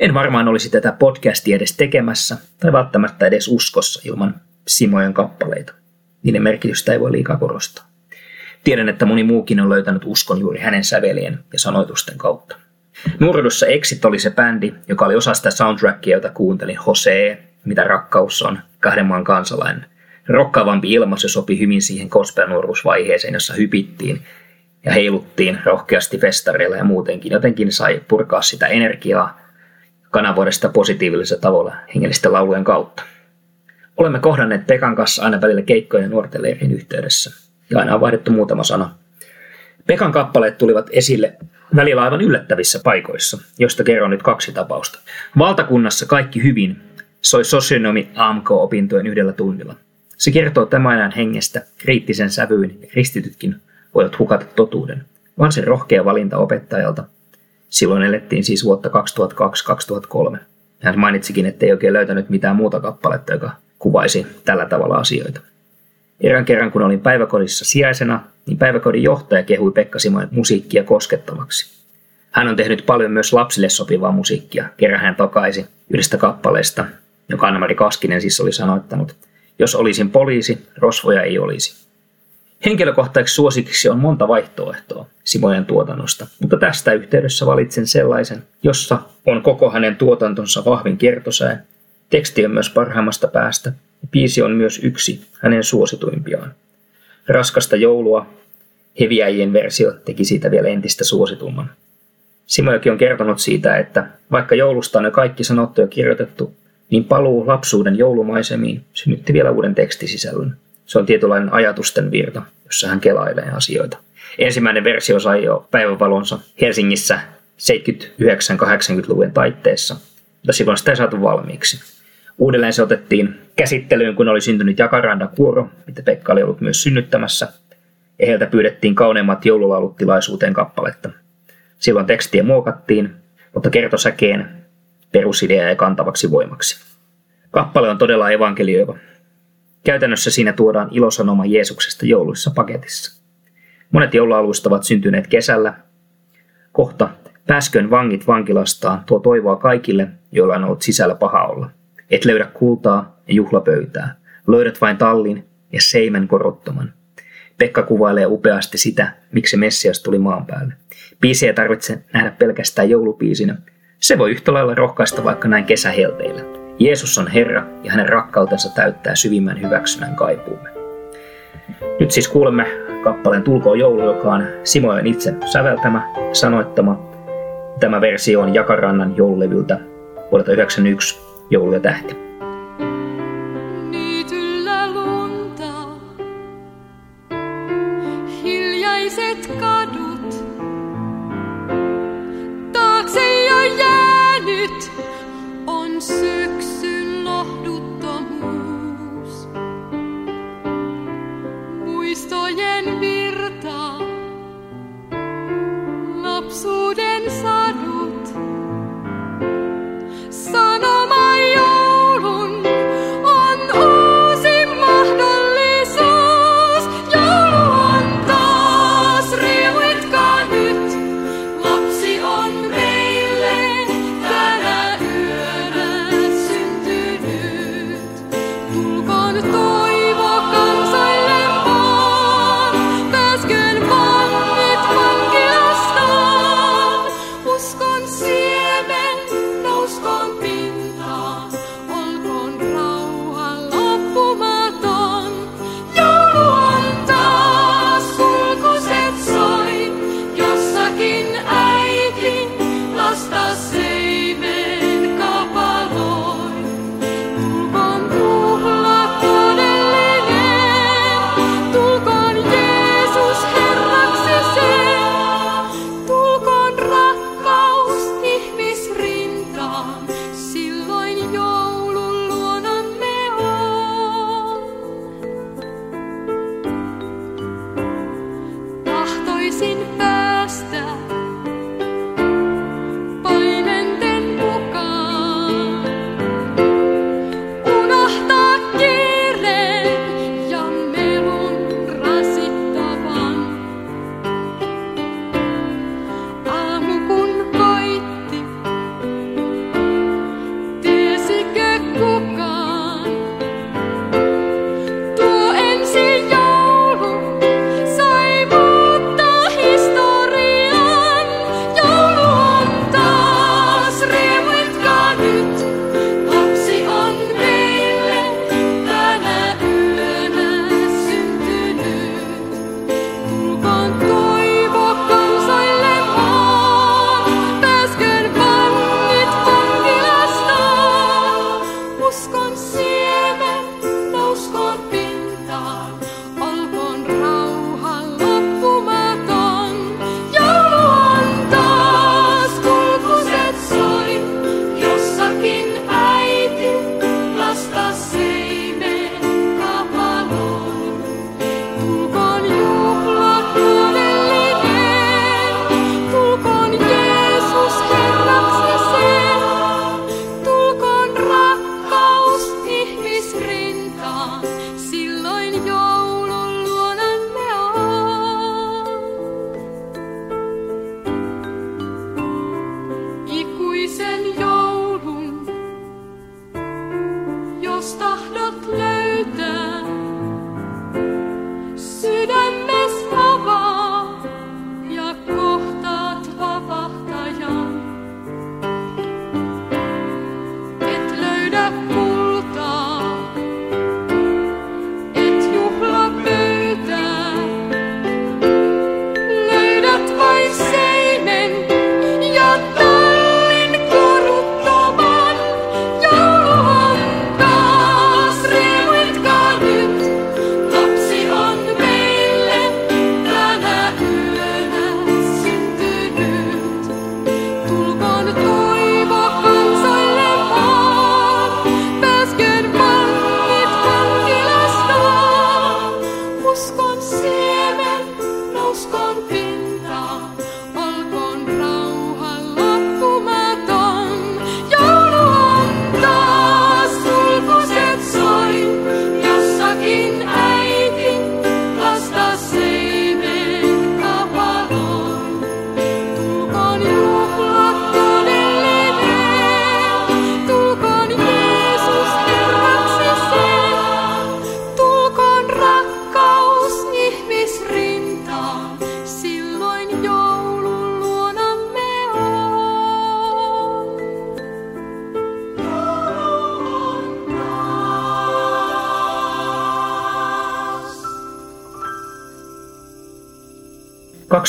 En varmaan olisi tätä podcastia edes tekemässä tai välttämättä edes uskossa ilman Simojen kappaleita. Niiden merkitystä ei voi liikaa korostaa. Tiedän, että moni muukin on löytänyt uskon juuri hänen sävelien ja sanoitusten kautta. Nuoruudessa Exit oli se bändi, joka oli osa sitä soundtrackia, jota kuuntelin Jose, mitä rakkaus on, kahden maan kansalainen. Rokkaavampi ilmaisu sopi hyvin siihen gospel-nuoruusvaiheeseen, jossa hypittiin ja heiluttiin rohkeasti festareilla ja muutenkin. Jotenkin sai purkaa sitä energiaa kanavoida sitä positiivisella tavalla hengellisten laulujen kautta. Olemme kohdanneet Pekan kanssa aina välillä keikkojen nuorten leirien yhteydessä. Ja aina on vaihdettu muutama sana. Pekan kappaleet tulivat esille välillä aivan yllättävissä paikoissa, josta kerron nyt kaksi tapausta. Valtakunnassa kaikki hyvin soi sosionomi AMK-opintojen yhdellä tunnilla. Se kertoo tämän ajan hengestä, kriittisen sävyyn ja kristitytkin voivat hukata totuuden. Varsin rohkea valinta opettajalta. Silloin elettiin siis vuotta 2002-2003. Hän mainitsikin, että ei oikein löytänyt mitään muuta kappaletta, joka kuvaisi tällä tavalla asioita. Erään kerran, kun olin päiväkodissa sijaisena, niin päiväkodin johtaja kehui Pekka Simoen musiikkia koskettavaksi. Hän on tehnyt paljon myös lapsille sopivaa musiikkia. Kerran hän tokaisi yhdestä kappaleesta, joka Anna-Mari Kaskinen siis oli sanoittanut. Jos olisin poliisi, rosvoja ei olisi. Henkilökohtaiseksi suosikiksi on monta vaihtoehtoa Simojen tuotannosta, mutta tästä yhteydessä valitsen sellaisen, jossa on koko hänen tuotantonsa vahvin kertosää, teksti on myös parhaimmasta päästä, ja biisi on myös yksi hänen suosituimpiaan. Raskasta joulua, heviäjien versio teki siitä vielä entistä suositumman. Simojoki on kertonut siitä, että vaikka joulusta on jo kaikki sanottu ja kirjoitettu, niin paluu lapsuuden joulumaisemiin synnytti vielä uuden tekstisisällön. Se on tietynlainen ajatusten virta, jossa hän kelailee asioita. Ensimmäinen versio sai jo päivänvalonsa Helsingissä 79-80-luvun taitteessa, mutta silloin sitä ei saatu valmiiksi. Uudelleen se otettiin käsittelyyn, kun oli syntynyt Jakaranda Kuoro, mitä Pekka oli ollut myös synnyttämässä, ja heiltä pyydettiin kauneimmat joululaulut tilaisuuteen kappaletta. Silloin tekstiä muokattiin, mutta kertosäkeen perusidea jäi kantavaksi voimaksi. Kappale on todella evankelioiva. Käytännössä siinä tuodaan ilosanoma Jeesuksesta jouluissa paketissa. Monet joulualuista ovat syntyneet kesällä. Kohta pääskön vangit vankilastaan tuo toivoa kaikille, joilla on ollut sisällä paha olla. Et löydä kultaa ja juhlapöytää. Löydät vain tallin ja seimen korottoman. Pekka kuvailee upeasti sitä, miksi Messias tuli maan päälle. Biisi ei tarvitse nähdä pelkästään joulupiisinä. Se voi yhtä lailla rohkaista vaikka näin kesähelteillä. Jeesus on Herra ja hänen rakkautensa täyttää syvimmän hyväksynnän kaipuumme. Nyt siis kuulemme kappaleen Tulkoon joulu, joka on Simojen itse säveltämä, sanoittama. Tämä versio on Jakarannan joululevyltä vuodelta 1991, Joulu ja tähti. Niityllä lunta, hiljaiset kadut. Syksyn lohduttomuus. Muistojen virta, lapsuuden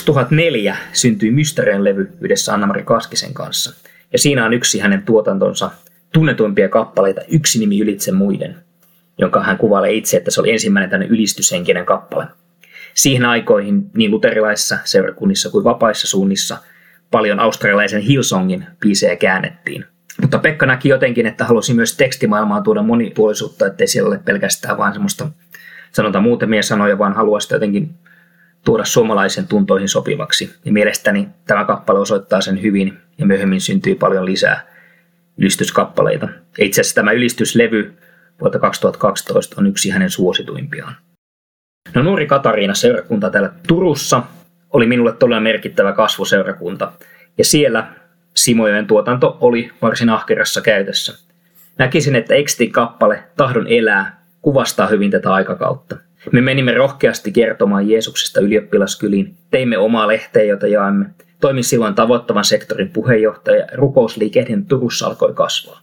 2004 syntyi Mysterien levy yhdessä Anna-Mari Kaskisen kanssa. Ja siinä on yksi hänen tuotantonsa tunnetuimpia kappaleita, yksi nimi ylitse muiden, jonka hän kuvailee itse, että se oli ensimmäinen tämmöinen ylistyshenkinen kappale. Siihen aikoihin niin luterilaisissa seurakunnissa kuin vapaissa suunnissa paljon australialaisen Hillsongin biisejä käännettiin. Mutta Pekka näki jotenkin, että halusi myös tekstimaailmaan tuoda monipuolisuutta, ettei siellä ole pelkästään vain semmoista sanotaan muutamia sanoja, vaan haluaa sitä jotenkin tuoda suomalaisen tuntoihin sopivaksi. Ja mielestäni tämä kappale osoittaa sen hyvin ja myöhemmin syntyy paljon lisää ylistyskappaleita. Itse asiassa tämä ylistyslevy vuodelta 2012 on yksi hänen suosituimpiaan. No Nuuri Katariina seurakunta täällä Turussa oli minulle todella merkittävä kasvuseurakunta. Ja siellä Simojoen tuotanto oli varsin ahkerassa käytössä. Näkisin, että Extin kappale Tahdon elää kuvastaa hyvin tätä aikakautta. Me menimme rohkeasti kertomaan Jeesuksesta ylioppilaskyliin, teimme omaa lehteä, jota jaamme. Toimin silloin tavoittavan sektorin puheenjohtaja ja rukousliikehdin Turussa alkoi kasvaa.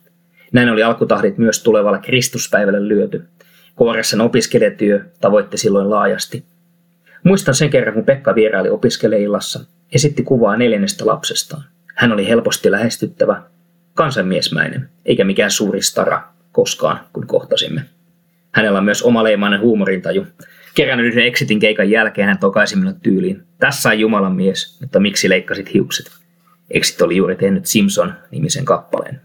Näin oli alkutahdit myös tulevalle Kristuspäivälle lyöty. Kuoressen opiskelijatyö tavoitti silloin laajasti. Muistan sen kerran, kun Pekka vieraili opiskeleillassa, esitti kuvaa neljännestä lapsestaan. Hän oli helposti lähestyttävä, kansanmiesmäinen, eikä mikään suuri stara koskaan, kun kohtasimme. Hänellä on myös omaleimainen huumorintaju. Kerran yhden Exitin keikan jälkeen hän tokaisi minut tyyliin. Tässä on Jumalan mies, mutta miksi leikkasit hiukset? Exit oli juuri tehnyt Simpson-nimisen kappaleen.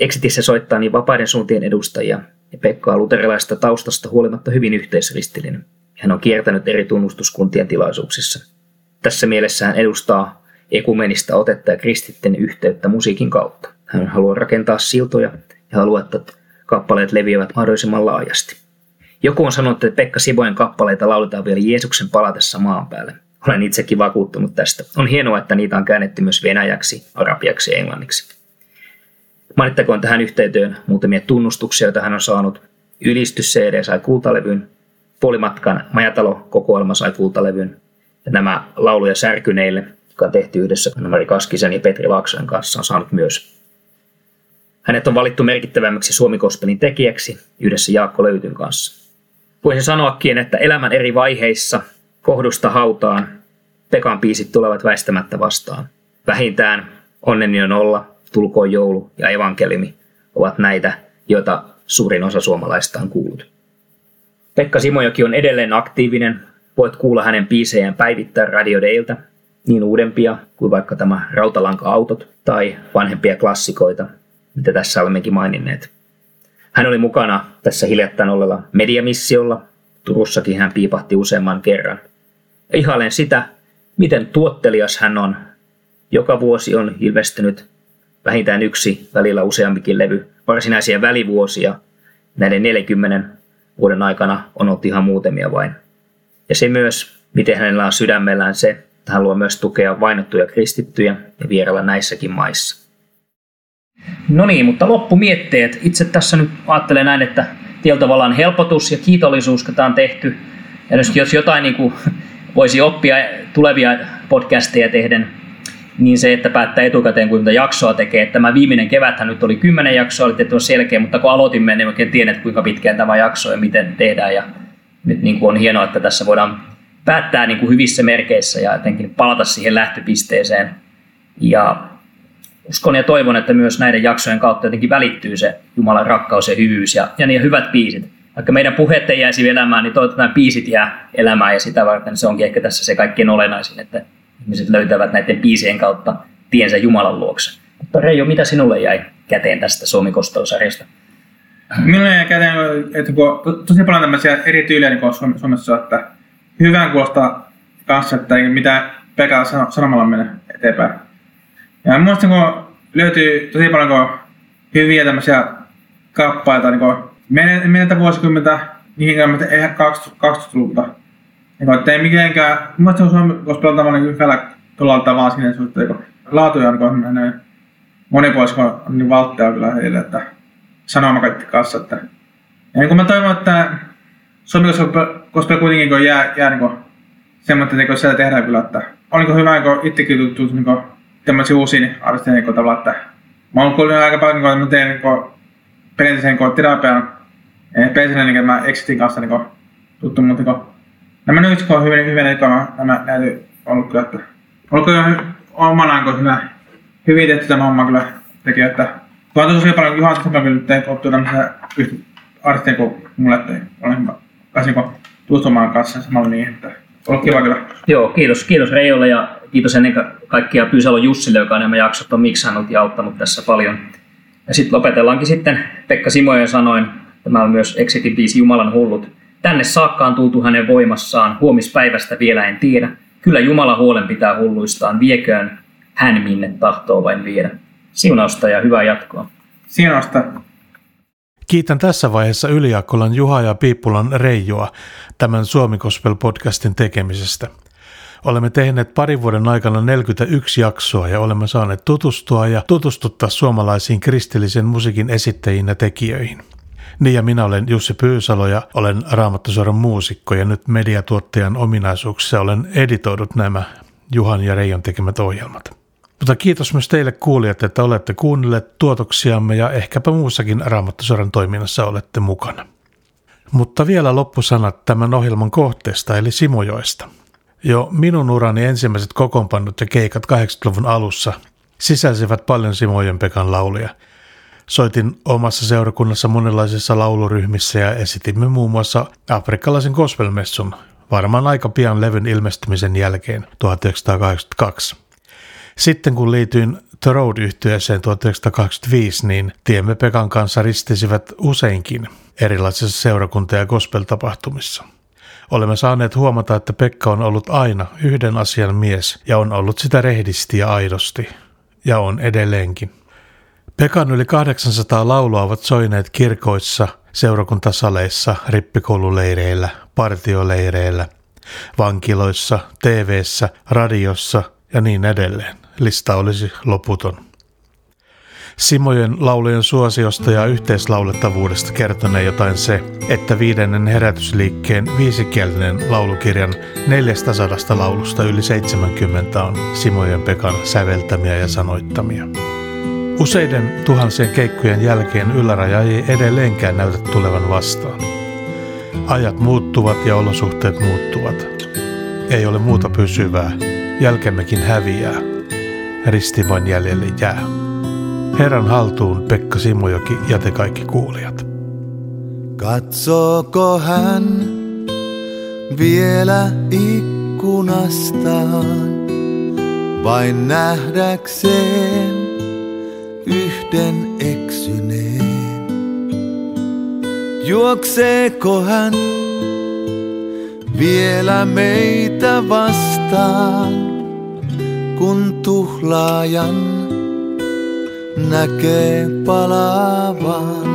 Exitissä soittaa niin vapaiden suuntien edustajia, ja Pekka on luterilaista taustasta huolimatta hyvin yhteisristillinen. Hän on kiertänyt eri tunnustuskuntien tilaisuuksissa. Tässä mielessä hän edustaa ekumenista otetta ja kristitten yhteyttä musiikin kautta. Hän haluaa rakentaa siltoja ja haluaa, että kappaleet leviävät mahdollisimman laajasti. Joku on sanonut, että Pekka Sivojen kappaleita lauletaan vielä Jeesuksen palatessa maan päälle. Olen itsekin vakuuttunut tästä. On hienoa, että niitä on käännetty myös venäjäksi, arabiaksi ja englanniksi. Mainittakoon tähän yhteyteen muutamia tunnustuksia, joita hän on saanut. Ylistys CD sai kultalevyn, Puolimatkan majatalo-kokoelma sai kultalevyn, ja nämä lauluja särkyneille, joka on tehty yhdessä Mari Kaskisen ja Petri Laaksojen kanssa, on saanut myös. Hänet on valittu merkittävämmäksi suomikospelin tekijäksi yhdessä Jaakko Löytyn kanssa. Voisin sanoakin, että elämän eri vaiheissa, kohdusta hautaan, Pekan piisit tulevat väistämättä vastaan. Vähintään Onneni on olla, Tulkoon joulu ja evankeliumi ovat näitä, joita suurin osa suomalaista on kuullut. Pekka Simojoki on edelleen aktiivinen. Voit kuulla hänen biisejään päivittäin Radio Dayltä, niin uudempia kuin vaikka tämä Rautalanka-autot tai vanhempia klassikoita, mitä tässä olemmekin maininneet. Hän oli mukana tässä hiljattain olella mediamissiolla. Turussakin hän piipahti useamman kerran. Ihailen sitä, miten tuottelias hän on. Joka vuosi on ilmestynyt vähintään yksi, välillä useampikin levy. Varsinaisia välivuosia näiden 40 vuoden aikana on ollut ihan muutamia vain. Ja se myös, miten hänellä on sydämellään se, että hän haluaa myös tukea vainottuja kristittyjä ja vierailla näissäkin maissa. No niin, mutta loppumietteet. Itse tässä nyt ajattelen näin, että tietyllä helpotus ja kiitollisuus, tämä on tehty. Ja jos jotain niin kuin voisi oppia tulevia podcasteja tehden, niin se, että päättää etukäteen, kuinka jaksoa tekee. Että tämä viimeinen keväthän nyt oli kymmenen jaksoa, oli tietysti selkeä, mutta kun aloitimme, niin oikein tiedän, kuinka pitkään tämä jakso ja miten tehdään. Ja nyt niin kuin on hienoa, että tässä voidaan päättää niin kuin hyvissä merkeissä ja jotenkin palata siihen lähtöpisteeseen. Ja uskon ja toivon, että myös näiden jaksojen kautta jotenkin välittyy se Jumalan rakkaus ja hyvyys ja, ja niin hyvät biisit. Vaikka meidän puheet ei jäisi elämään, niin toivottavasti nämä biisit jää elämään ja sitä varten se onkin ehkä tässä se kaikkein olennaisin, että ihmiset löytävät näiden biisien kautta tiensä Jumalan luokse. Mutta Reijo, mitä sinulle jäi käteen tästä Suomi Kostolsarjasta? Minulle jäi käteen, että kun to- tosi paljon tämmöisiä eri tyylejä niin Suomessa, että hyvän kuulostaa kanssa, että ei mitään sanomalla mennä eteenpäin. Ja muista kun löytyy tosi paljon kun hyviä tämmöisiä kappaleita, niin kuin mennetä vuosikymmentä, niihin eihän 20-luvulta. Niin kuin, että ei mitenkään, mun mielestä Suomi voisi pelata niin hyvällä tuolla tavalla siinä suhteen, kun laatuja on niin kun on niin valttia kyllä heille, että sanoma kaikki kanssa. Että. Ja niin kuin mä toivon, että Suomi koska kuitenkin kun jää, jää niin semmoinen, että siellä tehdään kyllä, että on niin hyvä, kun itsekin tuttu niin tämmöisiä uusia artisteja niin tavalla, että mä oon kuullut aika paljon, kun mä teen niin perinteisen niin terapian, pensinä niin mä Exitin kanssa niin tuttu, mutta niin Nämä nyt kun on hyvin, hyvin ekana, nämä näyty ollut kyllä, että ollut kyllä omanaan kun hyvä, hyvin tehty tämä homma kyllä teki, että Tuo on tosi paljon Juha Tussman kyllä tehty optuu tämmöisiä yhtä artisteja kuin mulle, että olen pääsin niin tutustumaan kanssa samalla niin, että ollut kiva kyllä. Joo, kiitos, kiitos Reijolle ja kiitos ennen kaikkea Pyysalo Jussille, joka nämä jaksot on miksannut ja auttanut tässä paljon. Ja sitten lopetellaankin sitten Pekka Simojen sanoin, tämä on myös Exitin biisi Jumalan hullut. Tänne saakka on tultu hänen voimassaan, huomispäivästä vielä en tiedä. Kyllä Jumala huolen pitää hulluistaan, vieköön hän minne tahtoo vain viedä. Siunausta ja hyvää jatkoa. Siunausta. Kiitän tässä vaiheessa Yliakkolan Juha ja Piippulan Reijoa tämän Suomi Gospel podcastin tekemisestä. Olemme tehneet parin vuoden aikana 41 jaksoa ja olemme saaneet tutustua ja tutustuttaa suomalaisiin kristillisen musiikin esittäjiin ja tekijöihin. Niin ja minä olen Jussi Pyysalo ja olen Raamattosuoran muusikko ja nyt mediatuottajan ominaisuuksissa olen editoidut nämä Juhan ja Reijon tekemät ohjelmat. Mutta kiitos myös teille kuulijat, että olette kuunnelleet tuotoksiamme ja ehkäpä muussakin Raamattosoran toiminnassa olette mukana. Mutta vielä loppusanat tämän ohjelman kohteesta eli Simojoista. Jo minun urani ensimmäiset kokoonpannut ja keikat 80-luvun alussa sisälsivät paljon Simojen Pekan lauluja. Soitin omassa seurakunnassa monenlaisissa lauluryhmissä ja esitimme muun muassa afrikkalaisen gospelmessun varmaan aika pian levyn ilmestymisen jälkeen 1982. Sitten kun liityin The road yhtyeeseen 1985, niin tiemme Pekan kanssa ristisivät useinkin erilaisissa seurakunta- ja gospel-tapahtumissa. Olemme saaneet huomata, että Pekka on ollut aina yhden asian mies ja on ollut sitä rehdisti ja aidosti. Ja on edelleenkin. Pekan yli 800 laulua ovat soineet kirkoissa, seurakuntasaleissa, rippikoululeireillä, partioleireillä, vankiloissa, TV:ssä, radiossa ja niin edelleen. Lista olisi loputon. Simojen laulujen suosiosta ja yhteislaulettavuudesta kertonee jotain se, että viidennen herätysliikkeen viisikielinen laulukirjan 400 laulusta yli 70 on Simojen Pekan säveltämiä ja sanoittamia. Useiden tuhansien keikkojen jälkeen yläraja ei edelleenkään näytä tulevan vastaan. Ajat muuttuvat ja olosuhteet muuttuvat. Ei ole muuta pysyvää. Jälkemmekin häviää. Risti vain jäljelle jää. Herran haltuun Pekka Simojoki ja te kaikki kuulijat. Katsooko hän vielä ikkunastaan vain nähdäkseen yhden eksyneen? Juokseeko hän vielä meitä vastaan, kun tuhlaajan näkee palavan?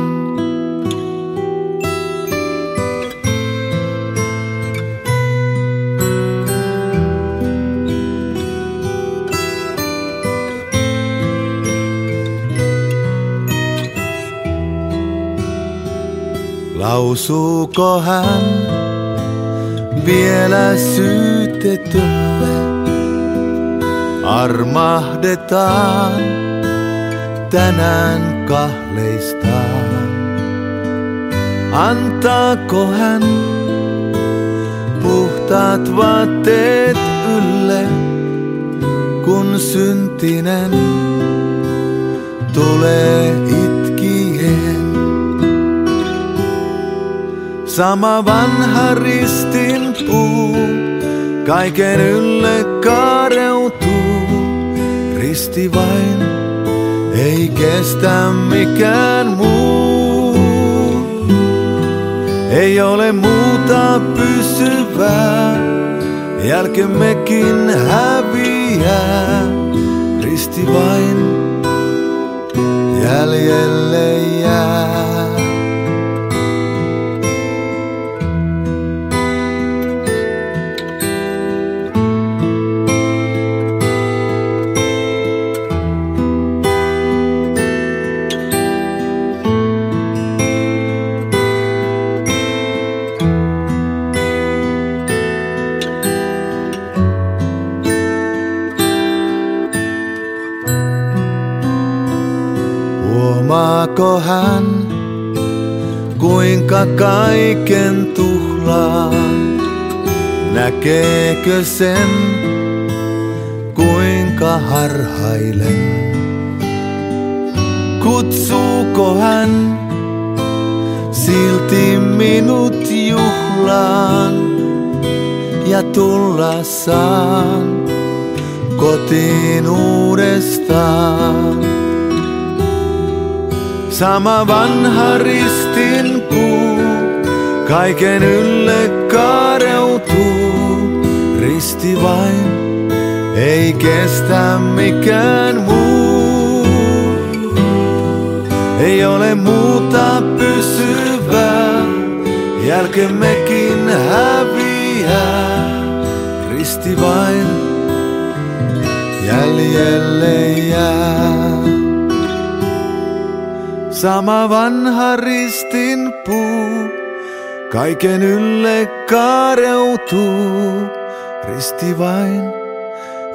Lausuuko hän vielä syytetylle? Armahdetaan tänään kahleistaan. Antaako hän puhtaat vaatteet ylle, kun syntinen tulee itkien? Sama vanha ristin puu, kaiken ylle kaareutuu. Risti vain ei kestä mikään muu. Ei ole muuta pysyvää, jälkemmekin häviää. Risti vain jäljelle jää. Huomaako hän, kuinka kaiken tuhlaan näkeekö sen, kuinka harhailen? Kutsuuko hän silti minut juhlaan ja tulla saan kotiin uudestaan? Sama vanha ristin puu, kaiken ylle kaareutuu. Risti vain, ei kestä mikään muu. Ei ole muuta pysyvää, jälkemmekin häviää. Risti vain, jäljelle jää. Sama vanha ristin puu, kaiken ylle kaareutuu. Risti vain,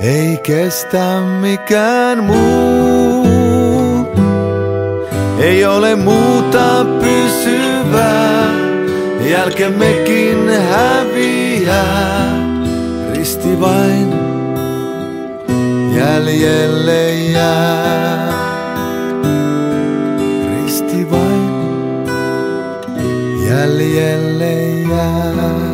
ei kestä mikään muu. Ei ole muuta pysyvää, jälkemmekin häviää. Risti vain, jäljelle jää. Risti vain, jäljelle jää.